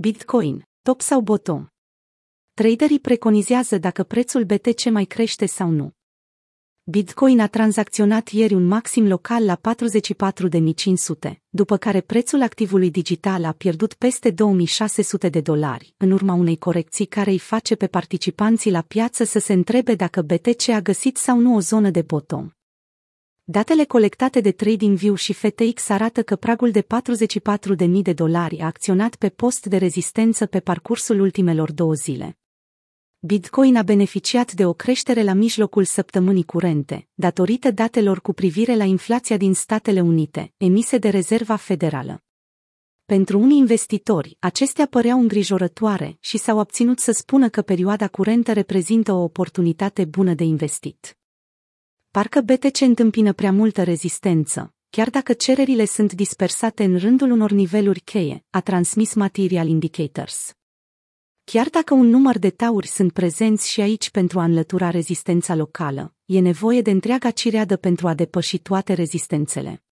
Bitcoin, top sau bottom? Traderii preconizează dacă prețul BTC mai crește sau nu. Bitcoin a tranzacționat ieri un maxim local la 44.500, după care prețul activului digital a pierdut peste 2600 de dolari, în urma unei corecții care îi face pe participanții la piață să se întrebe dacă BTC a găsit sau nu o zonă de bottom. Datele colectate de TradingView și FTX arată că pragul de 44.000 de dolari a acționat pe post de rezistență pe parcursul ultimelor două zile. Bitcoin a beneficiat de o creștere la mijlocul săptămânii curente, datorită datelor cu privire la inflația din Statele Unite, emise de Rezerva Federală. Pentru unii investitori, acestea păreau îngrijorătoare și s-au abținut să spună că perioada curentă reprezintă o oportunitate bună de investit. Parcă BTC întâmpină prea multă rezistență, chiar dacă cererile sunt dispersate în rândul unor niveluri cheie, a transmis Material Indicators. Chiar dacă un număr de tauri sunt prezenți și aici pentru a înlătura rezistența locală, e nevoie de întreaga cireadă pentru a depăși toate rezistențele.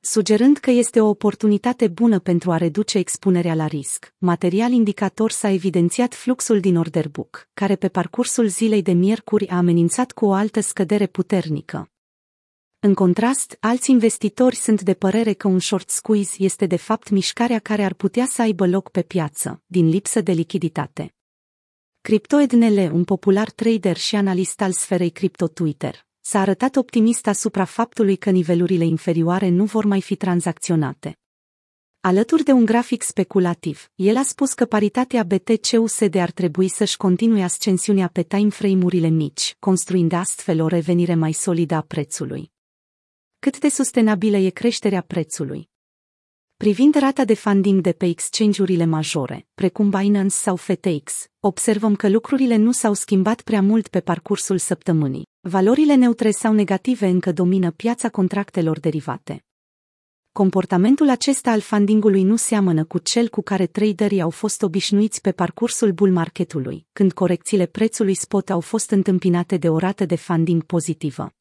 Sugerând că este o oportunitate bună pentru a reduce expunerea la risc, material indicator s-a evidențiat fluxul din order book, care pe parcursul zilei de miercuri a amenințat cu o altă scădere puternică, în contrast, alți investitori sunt de părere că un short squeeze este de fapt mișcarea care ar putea să aibă loc pe piață, din lipsă de lichiditate. CryptoEdnele, un popular trader și analist al sferei cripto Twitter, s-a arătat optimist asupra faptului că nivelurile inferioare nu vor mai fi tranzacționate. Alături de un grafic speculativ, el a spus că paritatea BTC-USD ar trebui să-și continue ascensiunea pe timeframe-urile mici, construind astfel o revenire mai solidă a prețului. Cât de sustenabilă e creșterea prețului? Privind rata de funding de pe exchange-urile majore, precum Binance sau FTX, observăm că lucrurile nu s-au schimbat prea mult pe parcursul săptămânii. Valorile neutre sau negative încă domină piața contractelor derivate. Comportamentul acesta al fundingului nu seamănă cu cel cu care traderii au fost obișnuiți pe parcursul bull marketului, când corecțiile prețului spot au fost întâmpinate de o rată de funding pozitivă.